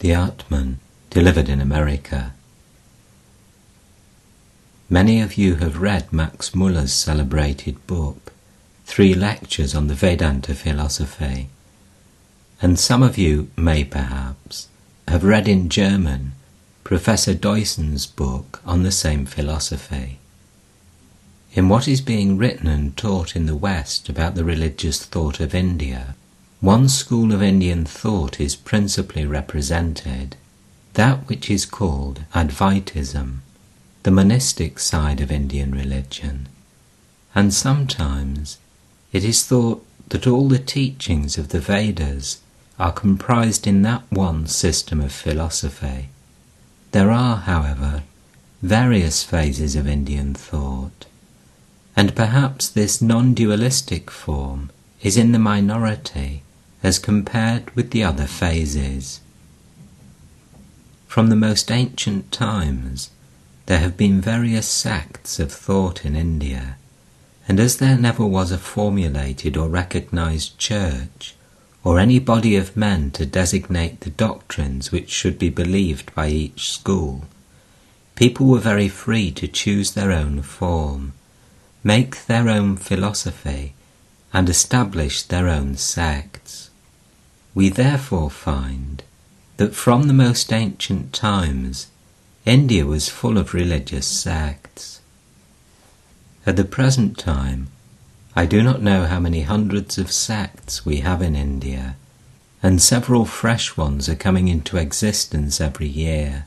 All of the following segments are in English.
The Atman, delivered in America. Many of you have read Max Muller's celebrated book, Three Lectures on the Vedanta Philosophy, and some of you may perhaps have read in German Professor Deussen's book on the same philosophy. In what is being written and taught in the West about the religious thought of India, one school of Indian thought is principally represented, that which is called Advaitism, the monistic side of Indian religion, and sometimes it is thought that all the teachings of the Vedas are comprised in that one system of philosophy. There are, however, various phases of Indian thought, and perhaps this non dualistic form is in the minority as compared with the other phases. From the most ancient times, there have been various sects of thought in India, and as there never was a formulated or recognized church, or any body of men to designate the doctrines which should be believed by each school, people were very free to choose their own form make their own philosophy, and establish their own sects. We therefore find that from the most ancient times India was full of religious sects. At the present time, I do not know how many hundreds of sects we have in India, and several fresh ones are coming into existence every year.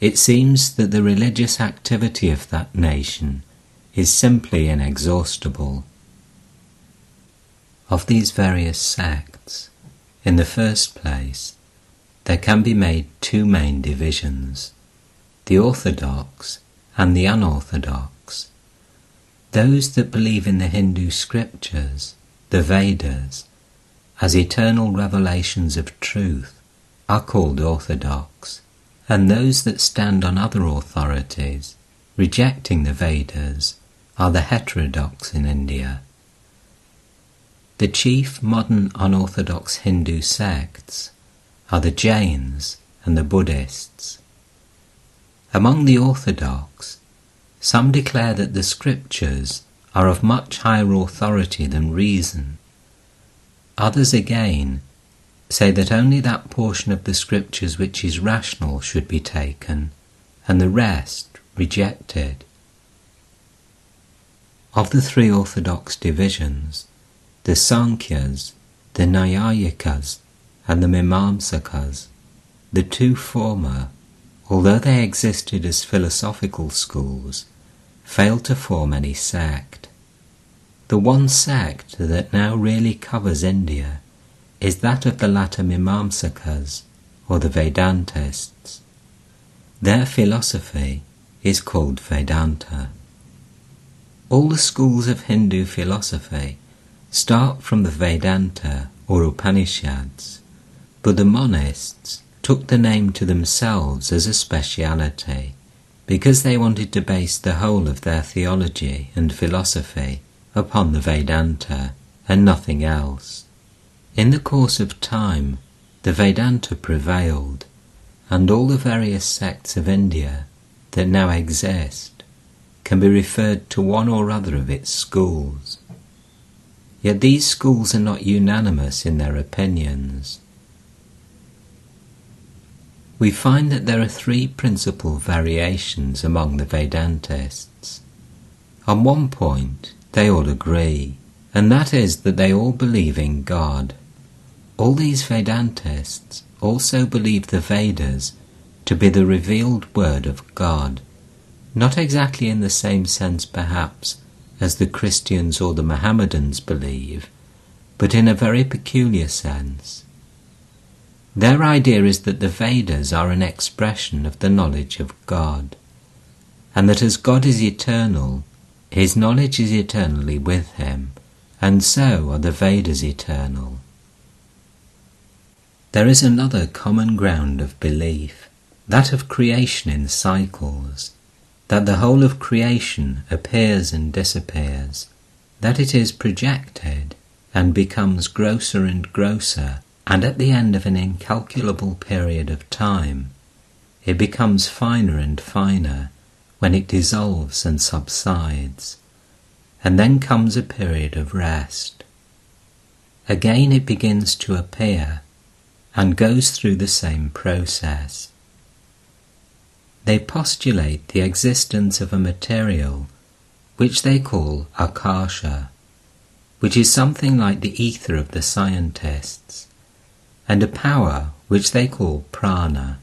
It seems that the religious activity of that nation is simply inexhaustible. Of these various sects, in the first place, there can be made two main divisions the orthodox and the unorthodox. Those that believe in the Hindu scriptures, the Vedas, as eternal revelations of truth, are called orthodox, and those that stand on other authorities, rejecting the Vedas, are the heterodox in India. The chief modern unorthodox Hindu sects are the Jains and the Buddhists. Among the orthodox, some declare that the scriptures are of much higher authority than reason. Others again say that only that portion of the scriptures which is rational should be taken, and the rest rejected. Of the three orthodox divisions, the Sankhyas, the Naiyayikas, and the Mimamsakas, the two former, although they existed as philosophical schools, failed to form any sect. The one sect that now really covers India is that of the latter Mimamsakas, or the Vedantists. Their philosophy is called Vedanta. All the schools of Hindu philosophy start from the Vedanta or Upanishads, but the monists took the name to themselves as a speciality because they wanted to base the whole of their theology and philosophy upon the Vedanta and nothing else. In the course of time, the Vedanta prevailed, and all the various sects of India that now exist can be referred to one or other of its schools. Yet these schools are not unanimous in their opinions. We find that there are three principal variations among the Vedantists. On one point, they all agree, and that is that they all believe in God. All these Vedantists also believe the Vedas to be the revealed word of God not exactly in the same sense perhaps as the Christians or the Mohammedans believe, but in a very peculiar sense. Their idea is that the Vedas are an expression of the knowledge of God, and that as God is eternal, his knowledge is eternally with him, and so are the Vedas eternal. There is another common ground of belief, that of creation in cycles that the whole of creation appears and disappears, that it is projected and becomes grosser and grosser and at the end of an incalculable period of time, it becomes finer and finer when it dissolves and subsides, and then comes a period of rest. Again it begins to appear and goes through the same process. They postulate the existence of a material which they call akasha, which is something like the ether of the scientists, and a power which they call prana.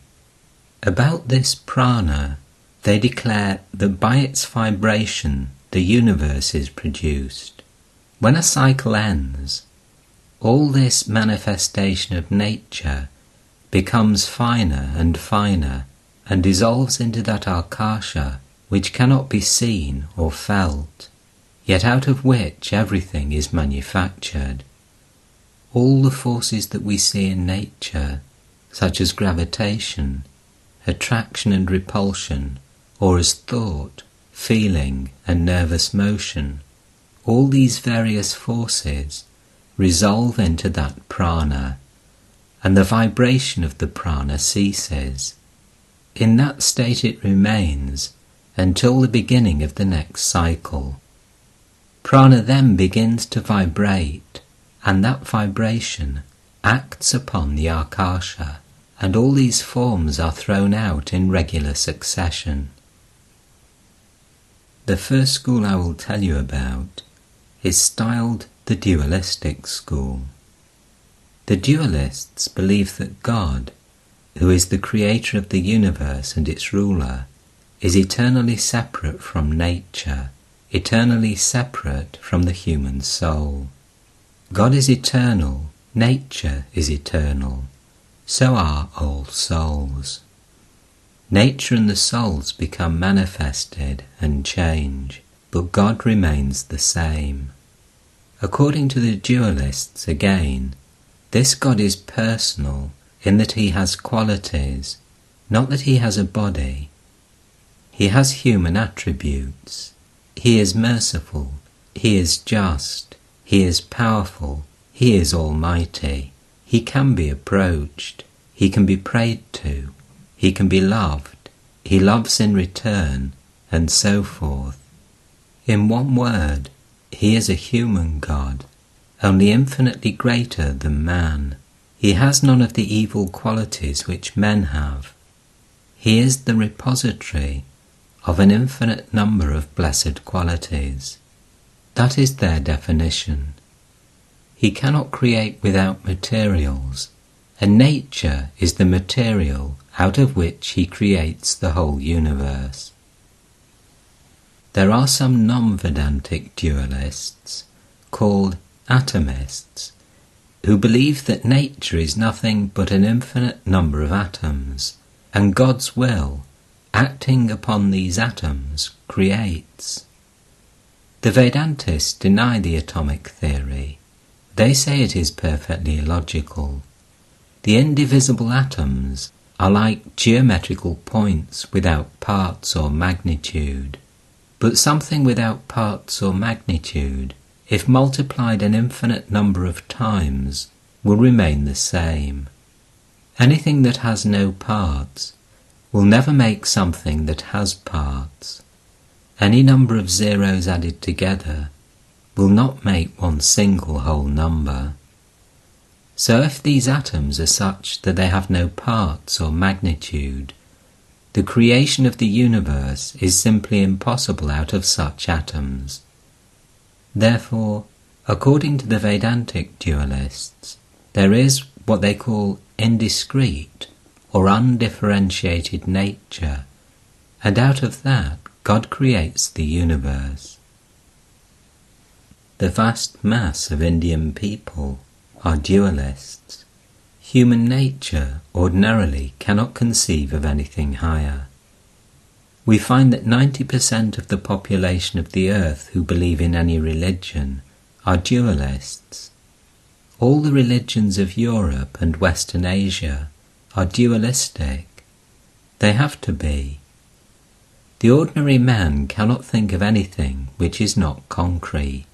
About this prana, they declare that by its vibration the universe is produced. When a cycle ends, all this manifestation of nature becomes finer and finer and dissolves into that akasha which cannot be seen or felt, yet out of which everything is manufactured. All the forces that we see in nature, such as gravitation, attraction and repulsion, or as thought, feeling, and nervous motion, all these various forces resolve into that prana, and the vibration of the prana ceases. In that state it remains until the beginning of the next cycle. Prana then begins to vibrate, and that vibration acts upon the Akasha and all these forms are thrown out in regular succession. The first school I will tell you about is styled the dualistic school. The dualists believe that God, who is the creator of the universe and its ruler, is eternally separate from nature, eternally separate from the human soul. God is eternal, nature is eternal, so are all souls. Nature and the souls become manifested and change, but God remains the same. According to the dualists, again, this God is personal in that he has qualities, not that he has a body. He has human attributes. He is merciful. He is just. He is powerful. He is almighty. He can be approached, he can be prayed to, he can be loved, he loves in return, and so forth. In one word, he is a human God, only infinitely greater than man. He has none of the evil qualities which men have. He is the repository of an infinite number of blessed qualities. That is their definition. He cannot create without materials, and nature is the material out of which he creates the whole universe. There are some non Vedantic dualists called atomists who believe that nature is nothing but an infinite number of atoms, and God's will, acting upon these atoms, creates. The Vedantists deny the atomic theory they say it is perfectly illogical. The indivisible atoms are like geometrical points without parts or magnitude. But something without parts or magnitude, if multiplied an infinite number of times, will remain the same. Anything that has no parts will never make something that has parts. Any number of zeros added together will not make one single whole number. So if these atoms are such that they have no parts or magnitude, the creation of the universe is simply impossible out of such atoms. Therefore, according to the Vedantic dualists, there is what they call indiscrete or undifferentiated nature, and out of that God creates the universe. The vast mass of Indian people are dualists. Human nature ordinarily cannot conceive of anything higher. We find that 90% of the population of the earth who believe in any religion are dualists. All the religions of Europe and Western Asia are dualistic. They have to be. The ordinary man cannot think of anything which is not concrete.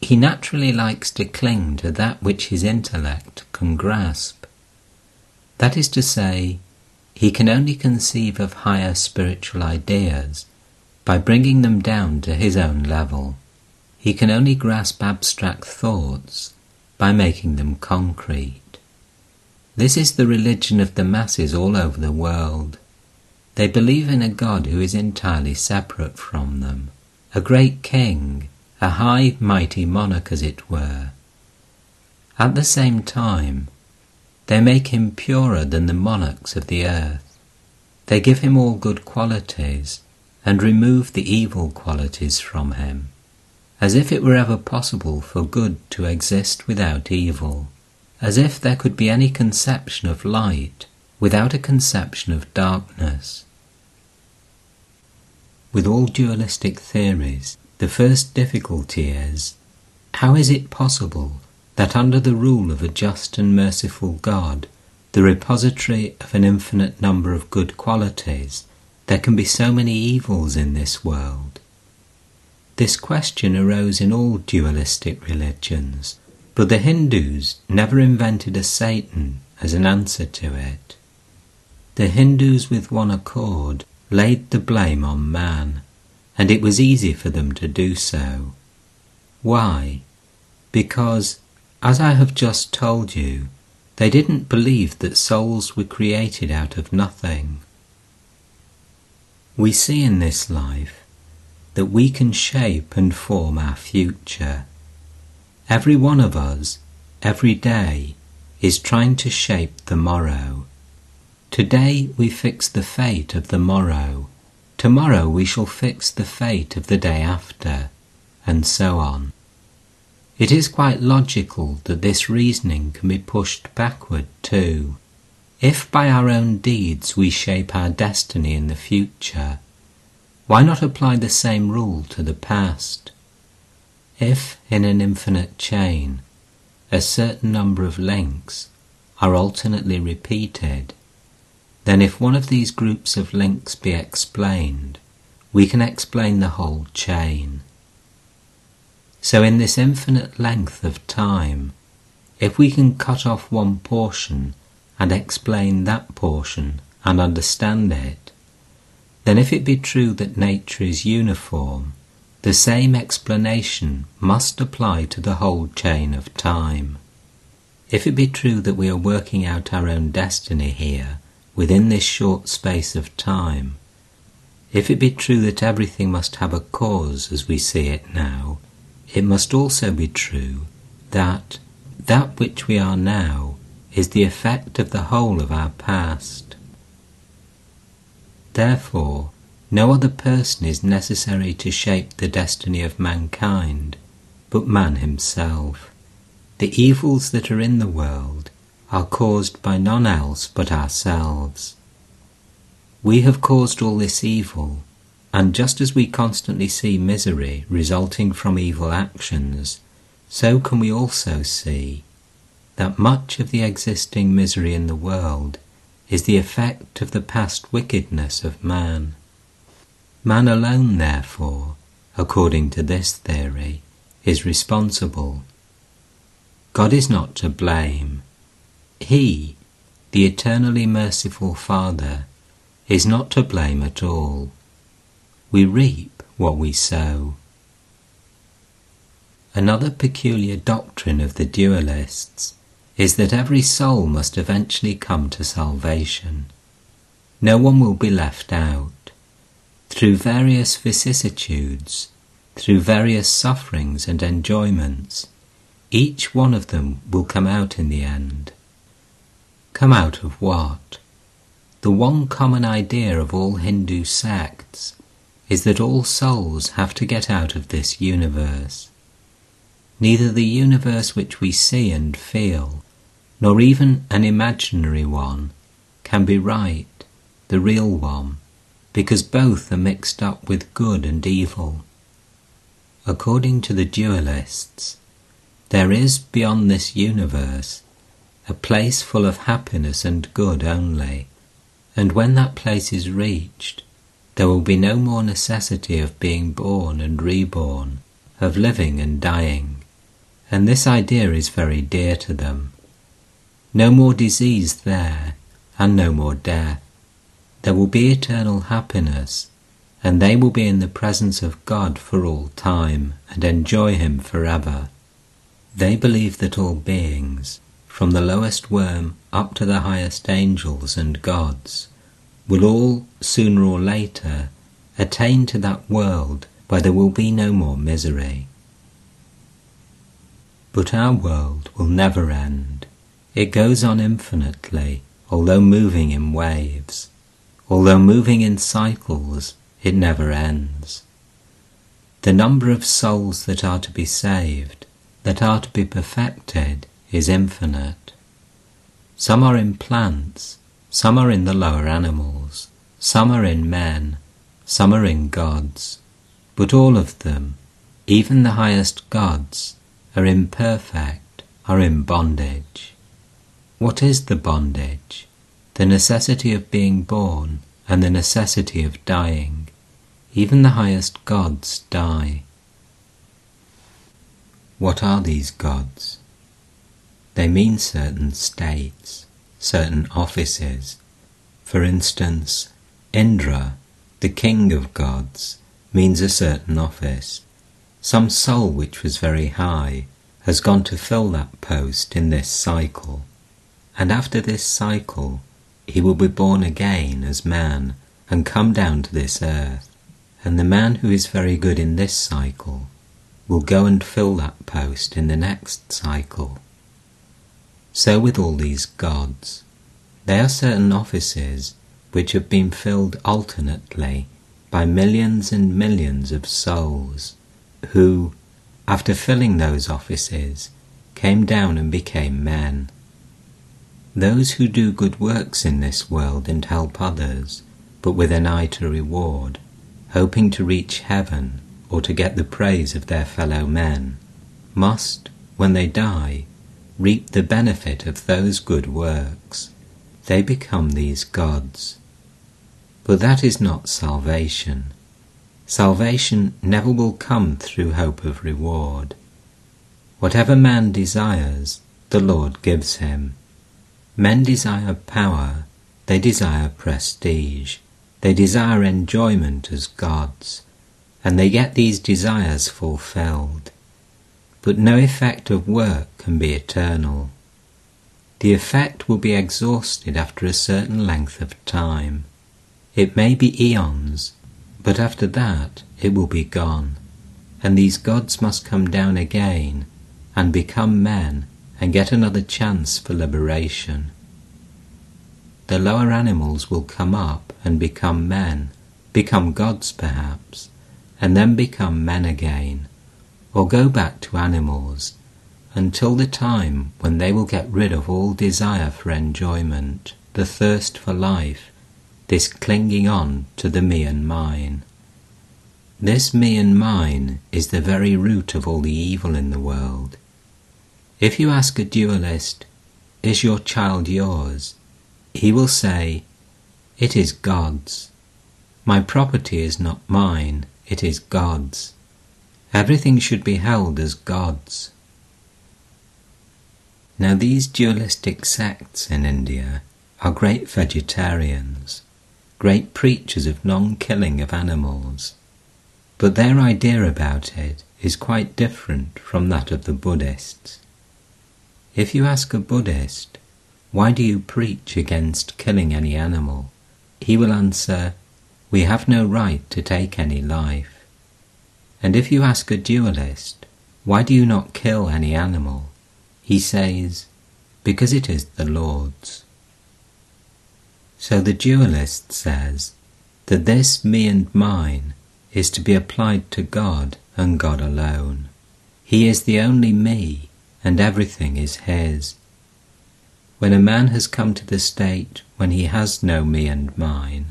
he naturally likes to cling to that which his intellect can grasp. That is to say, he can only conceive of higher spiritual ideas by bringing them down to his own level. He can only grasp abstract thoughts by making them concrete. This is the religion of the masses all over the world. They believe in a God who is entirely separate from them, a great king, a high, mighty monarch, as it were. At the same time, they make him purer than the monarchs of the earth. They give him all good qualities and remove the evil qualities from him, as if it were ever possible for good to exist without evil, as if there could be any conception of light without a conception of darkness. With all dualistic theories, the first difficulty is how is it possible that under the rule of a just and merciful God, the repository of an infinite number of good qualities, there can be so many evils in this world. This question arose in all dualistic religions, but the Hindus never invented a Satan as an answer to it. The Hindus with one accord laid the blame on man, and it was easy for them to do so. Why? Because as I have just told you, they didn't believe that souls were created out of nothing. We see in this life that we can shape and form our future. Every one of us, every day, is trying to shape the morrow. Today we fix the fate of the morrow. Tomorrow we shall fix the fate of the day after, and so on. It is quite logical that this reasoning can be pushed backward too. If by our own deeds we shape our destiny in the future, why not apply the same rule to the past? If, in an infinite chain, a certain number of links are alternately repeated, then if one of these groups of links be explained, we can explain the whole chain. So, in this infinite length of time, if we can cut off one portion and explain that portion and understand it, then if it be true that nature is uniform, the same explanation must apply to the whole chain of time. If it be true that we are working out our own destiny here, within this short space of time, if it be true that everything must have a cause as we see it now, it must also be true that that which we are now is the effect of the whole of our past. Therefore, no other person is necessary to shape the destiny of mankind but man himself. The evils that are in the world are caused by none else but ourselves. We have caused all this evil and just as we constantly see misery resulting from evil actions, so can we also see that much of the existing misery in the world is the effect of the past wickedness of man. Man alone, therefore, according to this theory, is responsible. God is not to blame. He, the eternally merciful Father, is not to blame at all we reap what we sow. Another peculiar doctrine of the dualists is that every soul must eventually come to salvation. No one will be left out. Through various vicissitudes, through various sufferings and enjoyments, each one of them will come out in the end. Come out of what? The one common idea of all Hindu sects is that all souls have to get out of this universe. Neither the universe which we see and feel, nor even an imaginary one, can be right, the real one, because both are mixed up with good and evil. According to the dualists, there is beyond this universe a place full of happiness and good only, and when that place is reached, there will be no more necessity of being born and reborn, of living and dying. and this idea is very dear to them. No more disease there, and no more death. There will be eternal happiness, and they will be in the presence of God for all time and enjoy Him forever. They believe that all beings, from the lowest worm up to the highest angels and gods, will all, sooner or later, attain to that world where there will be no more misery. But our world will never end. It goes on infinitely, although moving in waves. Although moving in cycles, it never ends. The number of souls that are to be saved, that are to be perfected, is infinite. Some are in plants, some are in the lower animals, some are in men, some are in gods, but all of them, even the highest gods, are imperfect, are in bondage. What is the bondage? The necessity of being born and the necessity of dying. Even the highest gods die. What are these gods? They mean certain states, certain offices. For instance, Indra the king of gods means a certain office. Some soul which was very high has gone to fill that post in this cycle, and after this cycle he will be born again as man and come down to this earth, and the man who is very good in this cycle will go and fill that post in the next cycle. So with all these gods, they are certain offices which have been filled alternately by millions and millions of souls who, after filling those offices, came down and became men. Those who do good works in this world and help others, but with an eye to reward, hoping to reach heaven or to get the praise of their fellow men, must, when they die, reap the benefit of those good works they become these gods. But that is not salvation. Salvation never will come through hope of reward. Whatever man desires, the Lord gives him. Men desire power, they desire prestige, they desire enjoyment as gods, and they get these desires fulfilled. But no effect of work can be eternal the effect will be exhausted after a certain length of time. It may be eons, but after that it will be gone, and these gods must come down again and become men and get another chance for liberation. The lower animals will come up and become men, become gods perhaps, and then become men again, or go back to animals until the time when they will get rid of all desire for enjoyment, the thirst for life, this clinging on to the me and mine. This me and mine is the very root of all the evil in the world. If you ask a dualist, Is your child yours? he will say, It is God's. My property is not mine, it is God's. Everything should be held as God's. Now, these dualistic sects in India are great vegetarians, great preachers of non killing of animals, but their idea about it is quite different from that of the Buddhists. If you ask a Buddhist, why do you preach against killing any animal? He will answer, we have no right to take any life. And if you ask a dualist, why do you not kill any animal? He says, because it is the Lord's. So the dualist says that this me and mine is to be applied to God and God alone. He is the only me and everything is His. When a man has come to the state when he has no me and mine,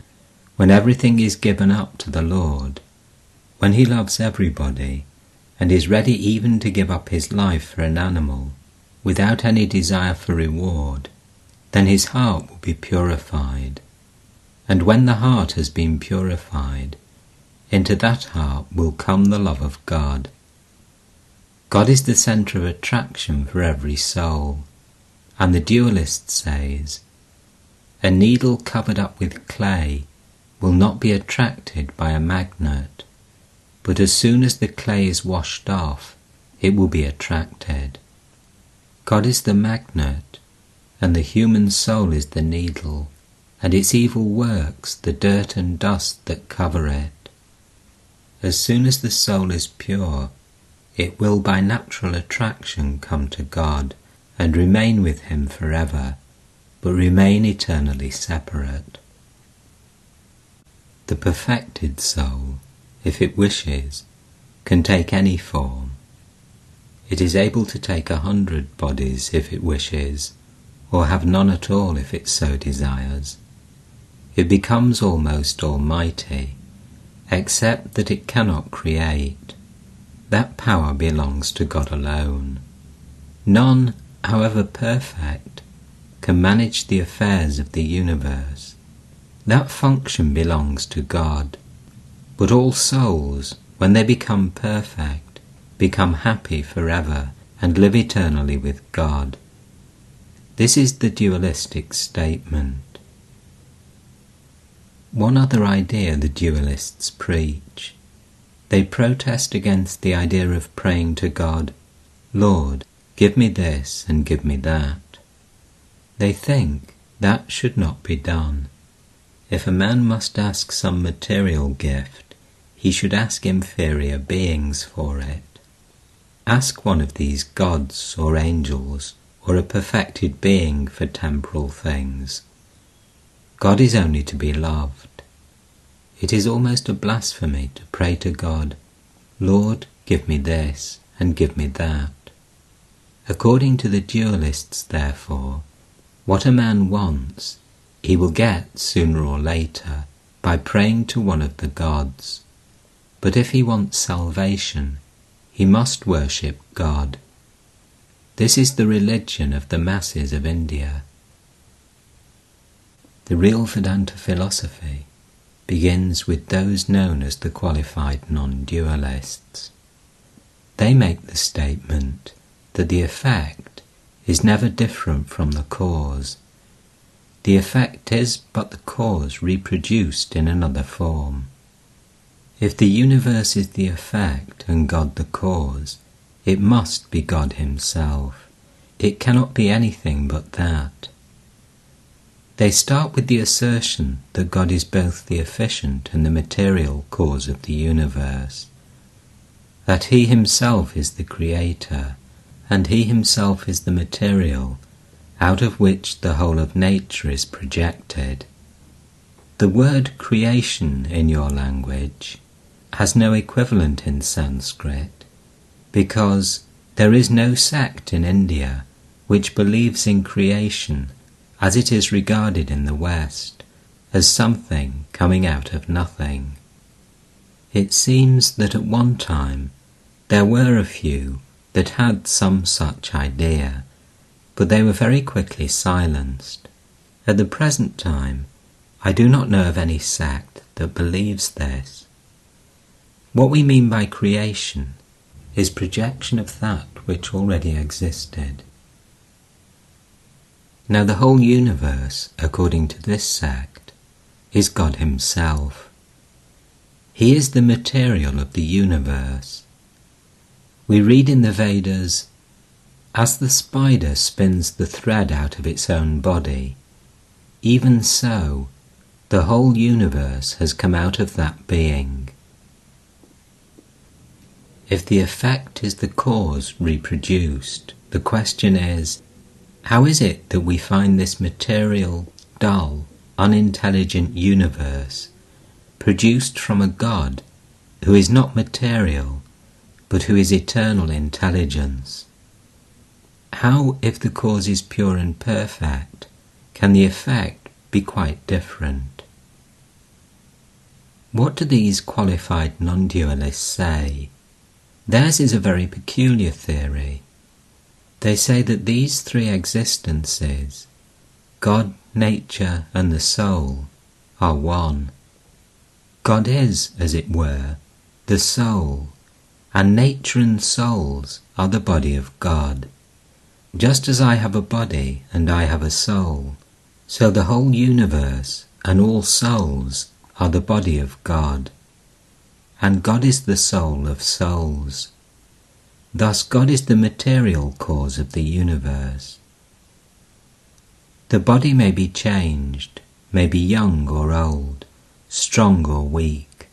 when everything is given up to the Lord, when he loves everybody and is ready even to give up his life for an animal, without any desire for reward, then his heart will be purified. And when the heart has been purified, into that heart will come the love of God. God is the centre of attraction for every soul, and the dualist says, a needle covered up with clay will not be attracted by a magnet, but as soon as the clay is washed off, it will be attracted. God is the magnet, and the human soul is the needle, and its evil works the dirt and dust that cover it. As soon as the soul is pure, it will by natural attraction come to God and remain with Him forever, but remain eternally separate. The perfected soul, if it wishes, can take any form. It is able to take a hundred bodies if it wishes, or have none at all if it so desires. It becomes almost almighty, except that it cannot create. That power belongs to God alone. None, however perfect, can manage the affairs of the universe. That function belongs to God. But all souls, when they become perfect, become happy forever and live eternally with God. This is the dualistic statement. One other idea the dualists preach. They protest against the idea of praying to God, Lord, give me this and give me that. They think that should not be done. If a man must ask some material gift, he should ask inferior beings for it. Ask one of these gods or angels or a perfected being for temporal things. God is only to be loved. It is almost a blasphemy to pray to God, Lord, give me this and give me that. According to the dualists, therefore, what a man wants he will get sooner or later by praying to one of the gods. But if he wants salvation, he must worship God. This is the religion of the masses of India. The real Vedanta philosophy begins with those known as the qualified non-dualists. They make the statement that the effect is never different from the cause the effect is but the cause reproduced in another form. If the universe is the effect and God the cause, it must be God Himself. It cannot be anything but that. They start with the assertion that God is both the efficient and the material cause of the universe, that He Himself is the Creator, and He Himself is the material out of which the whole of nature is projected. The word creation in your language has no equivalent in Sanskrit because there is no sect in India which believes in creation as it is regarded in the West as something coming out of nothing. It seems that at one time there were a few that had some such idea but they were very quickly silenced. At the present time, I do not know of any sect that believes this. What we mean by creation is projection of that which already existed. Now, the whole universe, according to this sect, is God Himself. He is the material of the universe. We read in the Vedas as the spider spins the thread out of its own body, even so the whole universe has come out of that being. If the effect is the cause reproduced, the question is, how is it that we find this material, dull, unintelligent universe produced from a God who is not material, but who is eternal intelligence? How, if the cause is pure and perfect, can the effect be quite different? What do these qualified non dualists say? Theirs is a very peculiar theory. They say that these three existences, God, nature, and the soul, are one. God is, as it were, the soul, and nature and souls are the body of God. Just as I have a body and I have a soul, so the whole universe and all souls are the body of God. And God is the soul of souls. Thus, God is the material cause of the universe. The body may be changed, may be young or old, strong or weak,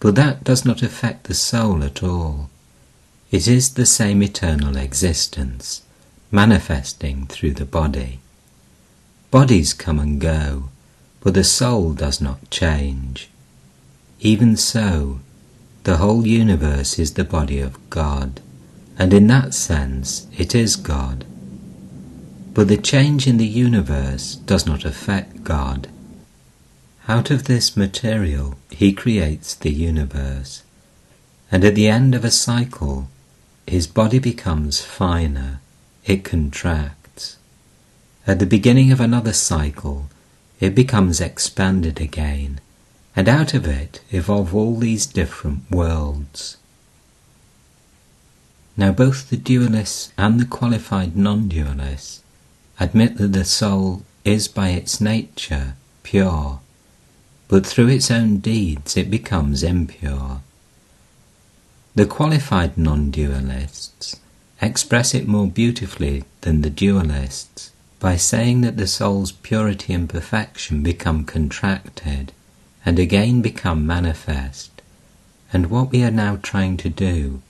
but that does not affect the soul at all. It is the same eternal existence, manifesting through the body. Bodies come and go, but the soul does not change. Even so, the whole universe is the body of God and in that sense it is God. But the change in the universe does not affect God. Out of this material he creates the universe, and at the end of a cycle his body becomes finer, it contracts. At the beginning of another cycle it becomes expanded again, and out of it evolve all these different worlds. Now, both the dualists and the qualified non dualists admit that the soul is by its nature pure, but through its own deeds it becomes impure. The qualified non dualists express it more beautifully than the dualists by saying that the soul's purity and perfection become contracted and again become manifest, and what we are now trying to do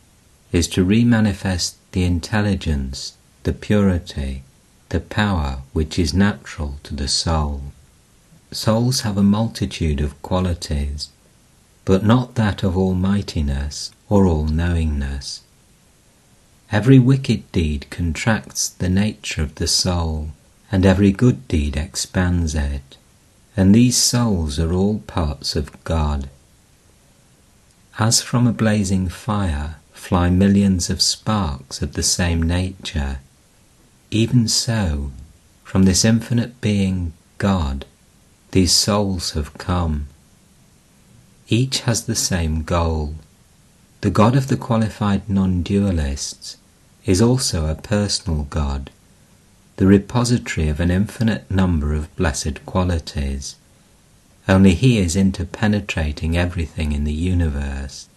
is to remanifest the intelligence, the purity, the power which is natural to the soul. Souls have a multitude of qualities, but not that of almightiness or all knowingness. Every wicked deed contracts the nature of the soul, and every good deed expands it, and these souls are all parts of God. As from a blazing fire, fly millions of sparks of the same nature, even so, from this infinite being, God, these souls have come. Each has the same goal. The God of the qualified non dualists is also a personal God, the repository of an infinite number of blessed qualities. Only He is interpenetrating everything in the universe.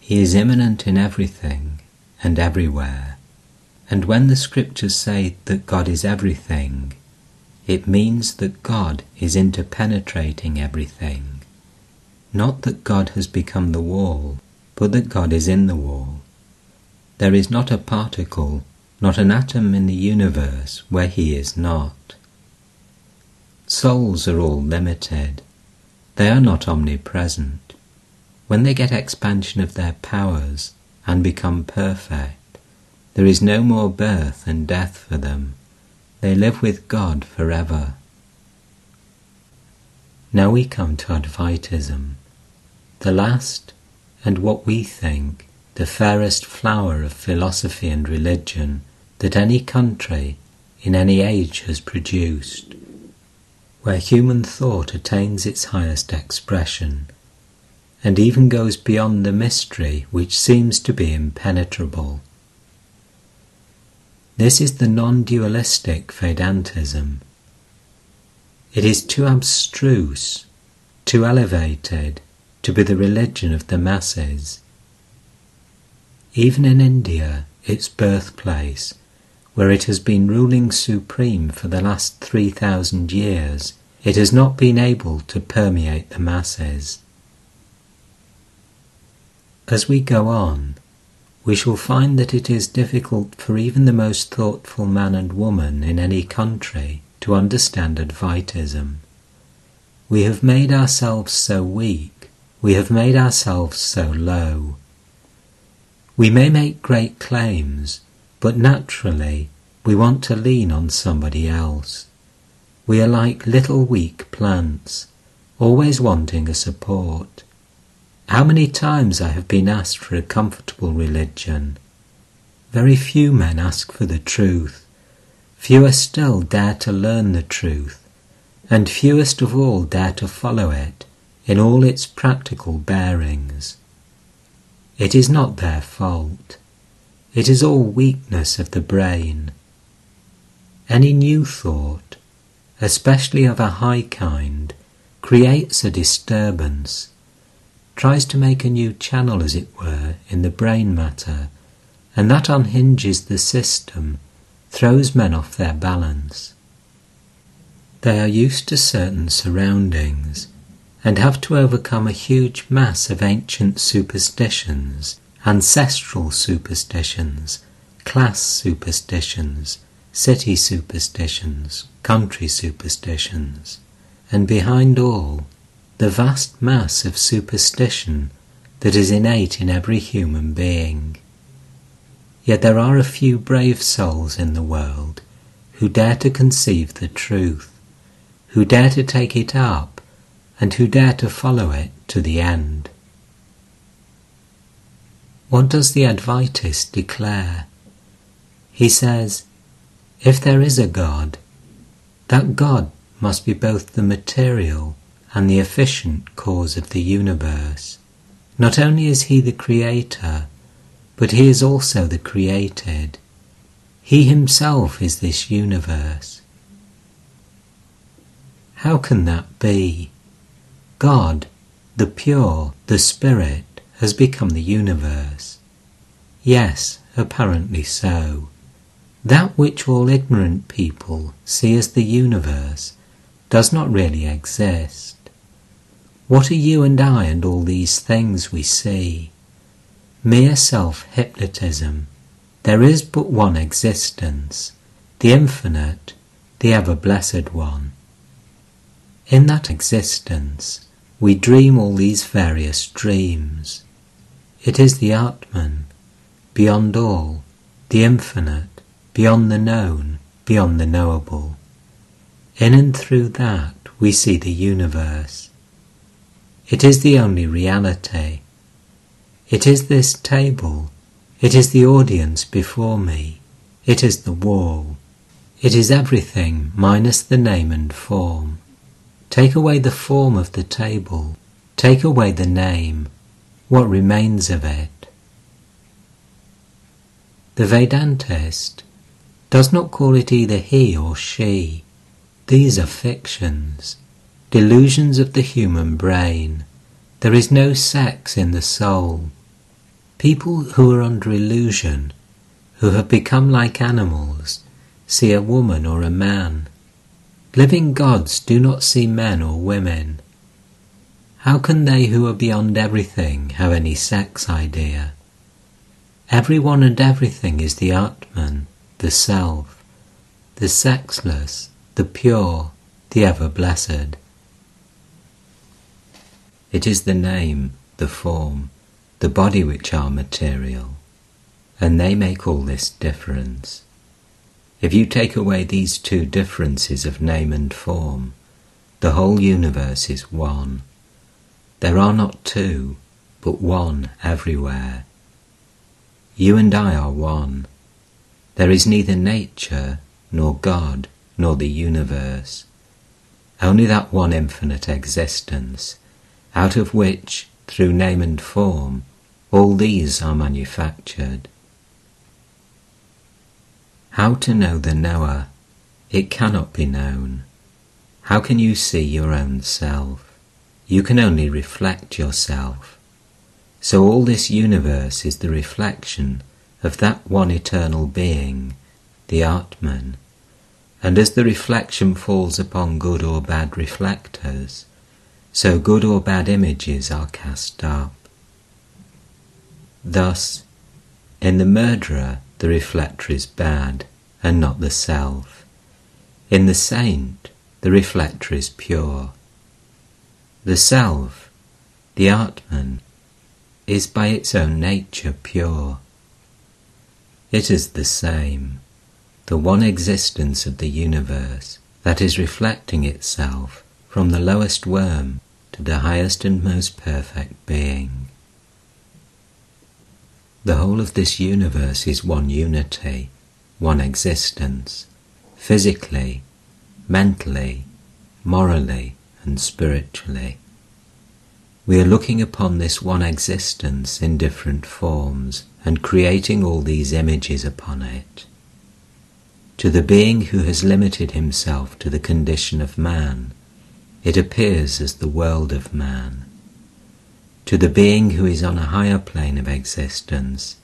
He is immanent in everything and everywhere. And when the scriptures say that God is everything, it means that God is interpenetrating everything. Not that God has become the wall, but that God is in the wall. There is not a particle, not an atom in the universe where He is not. Souls are all limited. They are not omnipresent. When they get expansion of their powers and become perfect, there is no more birth and death for them. They live with God forever. Now we come to Advaitism, the last and what we think the fairest flower of philosophy and religion that any country in any age has produced, where human thought attains its highest expression and even goes beyond the mystery which seems to be impenetrable. This is the non dualistic Vedantism. It is too abstruse, too elevated to be the religion of the masses. Even in India, its birthplace, where it has been ruling supreme for the last 3,000 years, it has not been able to permeate the masses. As we go on, we shall find that it is difficult for even the most thoughtful man and woman in any country to understand Advaitism. We have made ourselves so weak, we have made ourselves so low. We may make great claims, but naturally we want to lean on somebody else. We are like little weak plants, always wanting a support. How many times I have been asked for a comfortable religion. Very few men ask for the truth. Fewer still dare to learn the truth, and fewest of all dare to follow it in all its practical bearings. It is not their fault. It is all weakness of the brain. Any new thought, especially of a high kind, creates a disturbance, tries to make a new channel, as it were, in the brain matter, and that unhinges the system, throws men off their balance. They are used to certain surroundings and have to overcome a huge mass of ancient superstitions, ancestral superstitions, class superstitions, city superstitions, country superstitions, and behind all, the vast mass of superstition that is innate in every human being. Yet there are a few brave souls in the world who dare to conceive the truth, who dare to take it up and who dare to follow it to the end. What does the Advaitist declare? He says, if there is a God, that God must be both the material and the efficient cause of the universe. Not only is he the creator, but he is also the created. He himself is this universe. How can that be? God, the pure, the Spirit, has become the universe. Yes, apparently so. That which all ignorant people see as the universe does not really exist. What are you and I and all these things we see? Mere self-hypnotism. There is but one existence, the infinite, the ever-blessed one. In that existence, we dream all these various dreams. It is the Atman, beyond all, the infinite, beyond the known, beyond the knowable. In and through that we see the universe. It is the only reality. It is this table. It is the audience before me. It is the wall. It is everything minus the name and form. Take away the form of the table, take away the name, what remains of it? The Vedantist does not call it either he or she. These are fictions, delusions of the human brain. There is no sex in the soul. People who are under illusion, who have become like animals, see a woman or a man Living gods do not see men or women. How can they who are beyond everything have any sex idea? Everyone and everything is the Atman, the Self, the sexless, the pure, the ever blessed. It is the name, the form, the body which are material, and they make all this difference. If you take away these two differences of name and form, the whole universe is one. There are not two, but one everywhere. You and I are one. There is neither nature, nor God, nor the universe. Only that one infinite existence, out of which, through name and form, all these are manufactured. How to know the knower? It cannot be known. How can you see your own self? You can only reflect yourself. So all this universe is the reflection of that one eternal being, the Atman. And as the reflection falls upon good or bad reflectors, so good or bad images are cast up. Thus, in the murderer the reflector is bad and not the self. In the saint, the reflector is pure. The self, the Atman, is by its own nature pure. It is the same, the one existence of the universe that is reflecting itself from the lowest worm to the highest and most perfect being. The whole of this universe is one unity, one existence, physically, mentally, morally, and spiritually. We are looking upon this one existence in different forms and creating all these images upon it. To the being who has limited himself to the condition of man, it appears as the world of man. To the being who is on a higher plane of existence,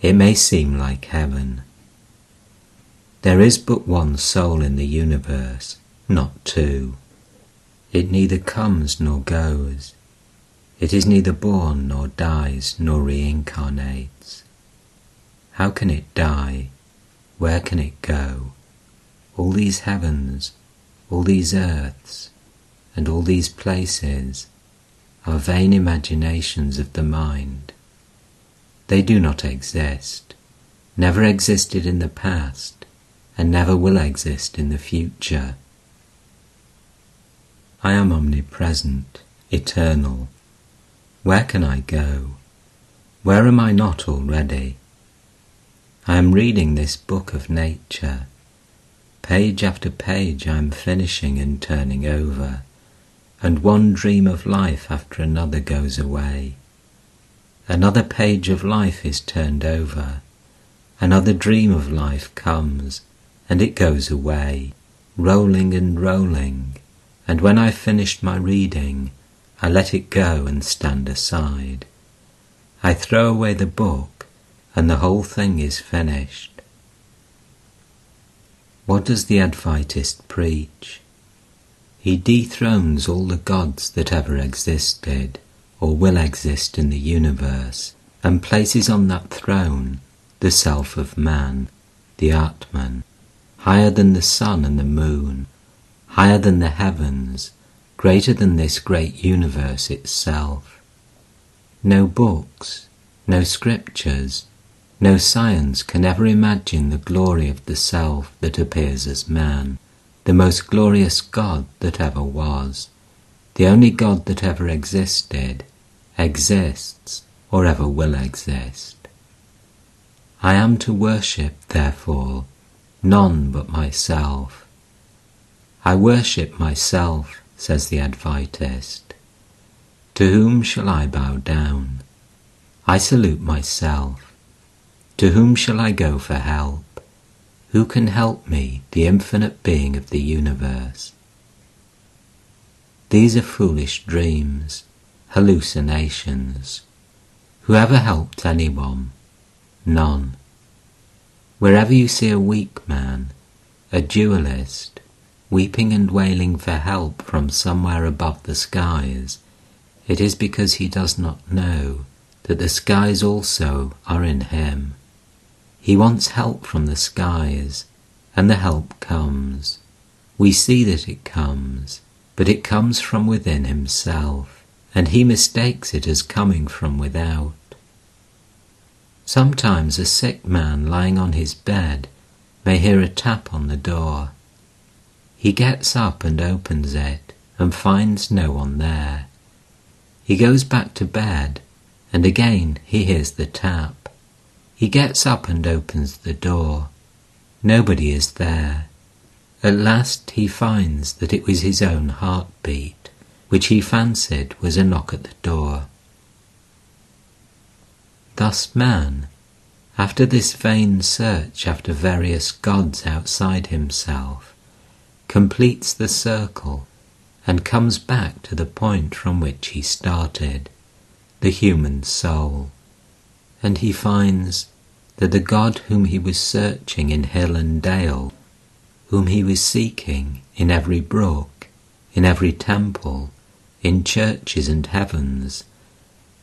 it may seem like heaven. There is but one soul in the universe, not two. It neither comes nor goes. It is neither born nor dies nor reincarnates. How can it die? Where can it go? All these heavens, all these earths, and all these places are vain imaginations of the mind. They do not exist, never existed in the past, and never will exist in the future. I am omnipresent, eternal. Where can I go? Where am I not already? I am reading this book of nature. Page after page I am finishing and turning over, and one dream of life after another goes away. Another page of life is turned over, another dream of life comes, and it goes away, rolling and rolling, and when I've finished my reading, I let it go and stand aside. I throw away the book and the whole thing is finished. What does the Advaitist preach? He dethrones all the gods that ever existed or will exist in the universe and places on that throne the self of man, the Atman, higher than the sun and the moon, higher than the heavens, greater than this great universe itself. No books, no scriptures, no science can ever imagine the glory of the self that appears as man, the most glorious God that ever was, the only God that ever existed, exists, or ever will exist. I am to worship, therefore, none but myself. I worship myself, says the Advaitist. To whom shall I bow down? I salute myself. To whom shall I go for help? Who can help me, the infinite being of the universe? These are foolish dreams, hallucinations. Whoever helped anyone? None. Wherever you see a weak man, a dualist, weeping and wailing for help from somewhere above the skies, it is because he does not know that the skies also are in him. He wants help from the skies, and the help comes. We see that it comes, but it comes from within himself, and he mistakes it as coming from without. Sometimes a sick man lying on his bed may hear a tap on the door. He gets up and opens it and finds no one there. He goes back to bed, and again he hears the tap. He gets up and opens the door. Nobody is there. At last he finds that it was his own heartbeat, which he fancied was a knock at the door. Thus man, after this vain search after various gods outside himself, completes the circle and comes back to the point from which he started, the human soul and he finds that the God whom he was searching in hill and dale, whom he was seeking in every brook, in every temple, in churches and heavens,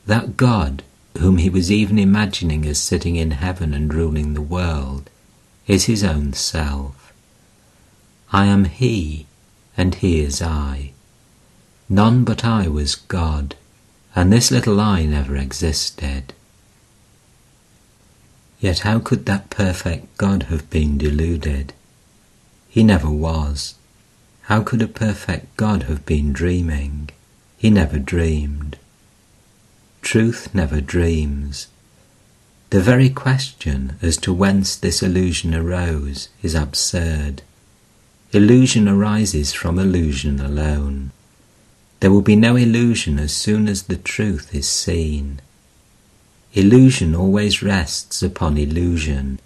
that God whom he was even imagining as sitting in heaven and ruling the world, is his own self. I am he, and he is I. None but I was God, and this little I never existed. Yet how could that perfect God have been deluded? He never was. How could a perfect God have been dreaming? He never dreamed. Truth never dreams. The very question as to whence this illusion arose is absurd. Illusion arises from illusion alone. There will be no illusion as soon as the truth is seen. Illusion always rests upon illusion.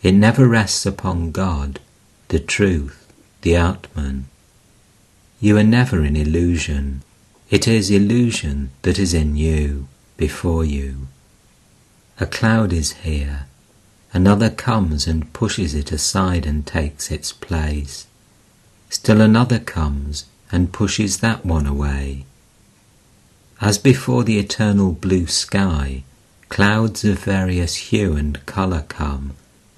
It never rests upon God, the truth, the Atman. You are never in illusion. It is illusion that is in you, before you. A cloud is here. Another comes and pushes it aside and takes its place. Still another comes and pushes that one away. As before the eternal blue sky, clouds of various hue and colour come,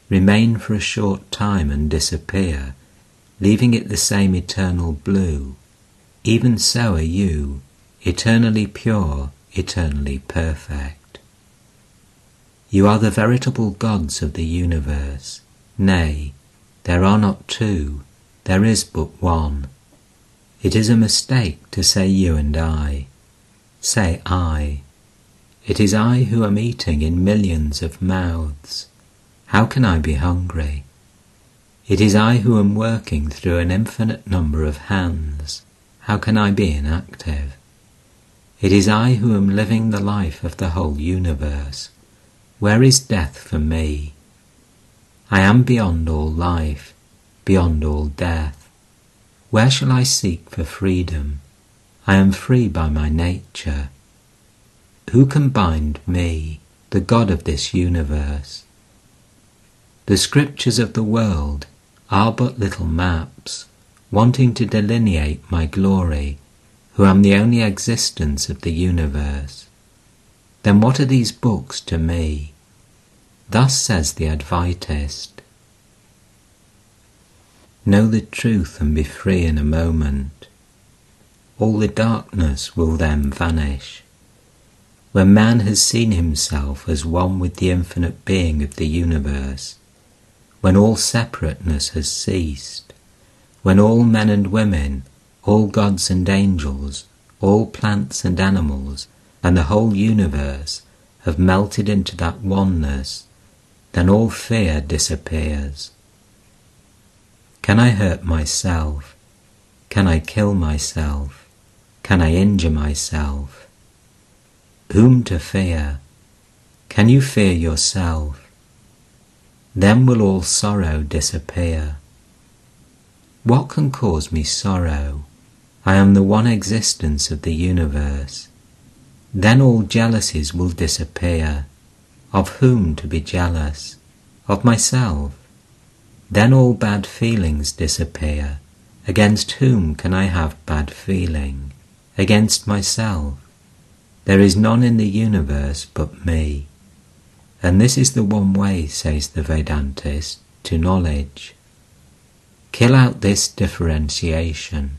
remain for a short time and disappear, leaving it the same eternal blue. Even so are you, eternally pure, eternally perfect. You are the veritable gods of the universe. Nay, there are not two, there is but one. It is a mistake to say you and I. Say I. It is I who am eating in millions of mouths. How can I be hungry? It is I who am working through an infinite number of hands. How can I be inactive? It is I who am living the life of the whole universe. Where is death for me? I am beyond all life, beyond all death. Where shall I seek for freedom? I am free by my nature. Who can bind me, the God of this universe? The scriptures of the world are but little maps, wanting to delineate my glory, who am the only existence of the universe. Then what are these books to me? Thus says the Advaitist. Know the truth and be free in a moment. All the darkness will then vanish. When man has seen himself as one with the infinite being of the universe, when all separateness has ceased, when all men and women, all gods and angels, all plants and animals, and the whole universe have melted into that oneness, then all fear disappears. Can I hurt myself? Can I kill myself? Can I injure myself? whom to fear? Can you fear yourself? Then will all sorrow disappear. What can cause me sorrow? I am the one existence of the universe. Then all jealousies will disappear. Of whom to be jealous? Of myself. Then all bad feelings disappear. Against whom can I have bad feeling? Against myself. There is none in the universe but me. And this is the one way, says the Vedantist, to knowledge. Kill out this differentiation.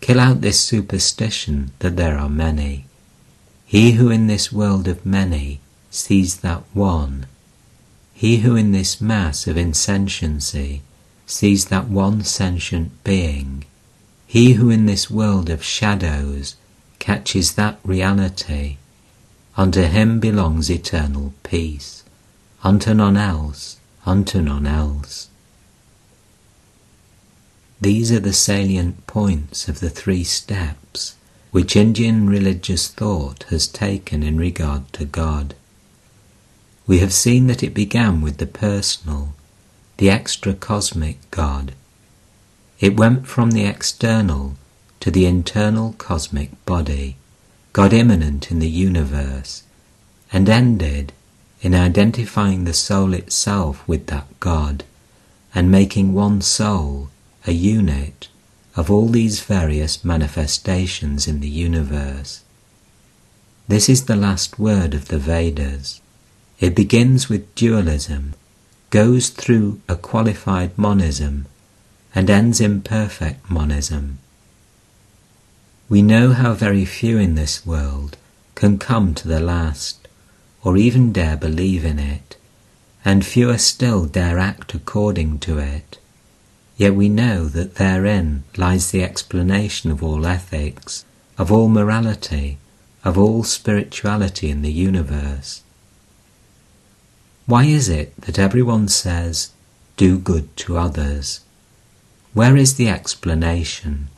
Kill out this superstition that there are many. He who in this world of many sees that one, he who in this mass of insentiency sees that one sentient being, he who in this world of shadows catches that reality, unto him belongs eternal peace, unto none else, unto none else. These are the salient points of the three steps which Indian religious thought has taken in regard to God. We have seen that it began with the personal, the extra cosmic God. It went from the external to the internal cosmic body, God immanent in the universe, and ended in identifying the soul itself with that God and making one soul a unit of all these various manifestations in the universe. This is the last word of the Vedas. It begins with dualism, goes through a qualified monism, and ends in perfect monism. We know how very few in this world can come to the last, or even dare believe in it, and fewer still dare act according to it. Yet we know that therein lies the explanation of all ethics, of all morality, of all spirituality in the universe. Why is it that everyone says, do good to others? Where is the explanation?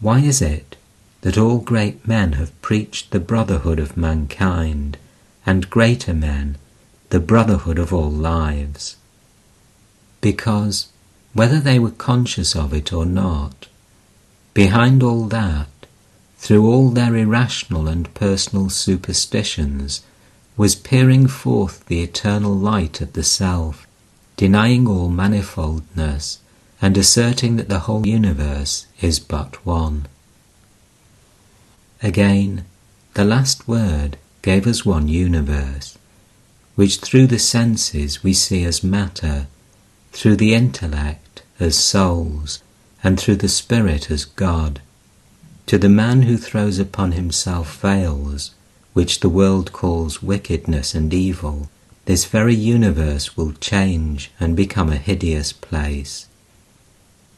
Why is it that all great men have preached the brotherhood of mankind, and greater men the brotherhood of all lives. Because, whether they were conscious of it or not, behind all that, through all their irrational and personal superstitions, was peering forth the eternal light of the Self, denying all manifoldness and asserting that the whole universe is but one. Again, the last word gave us one universe, which through the senses we see as matter, through the intellect as souls, and through the spirit as God. To the man who throws upon himself veils, which the world calls wickedness and evil, this very universe will change and become a hideous place.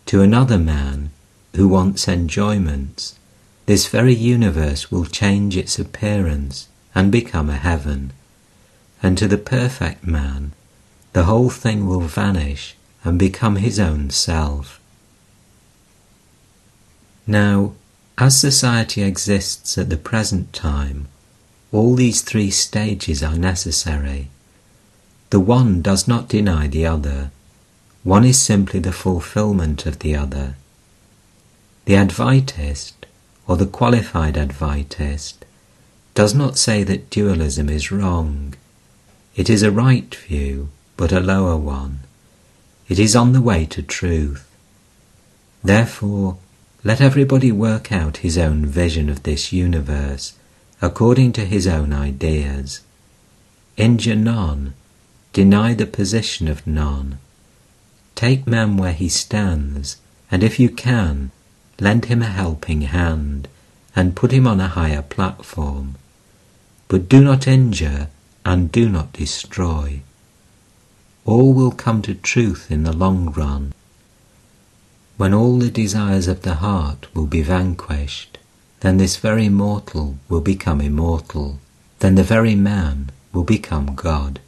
To another man who wants enjoyments, this very universe will change its appearance and become a heaven. And to the perfect man, the whole thing will vanish and become his own self. Now, as society exists at the present time, all these three stages are necessary. The one does not deny the other one is simply the fulfillment of the other. The Advaitist, or the qualified Advaitist, does not say that dualism is wrong. It is a right view, but a lower one. It is on the way to truth. Therefore, let everybody work out his own vision of this universe according to his own ideas. Injure none, deny the position of none Take man where he stands, and if you can, lend him a helping hand, and put him on a higher platform. But do not injure, and do not destroy. All will come to truth in the long run. When all the desires of the heart will be vanquished, then this very mortal will become immortal, then the very man will become God.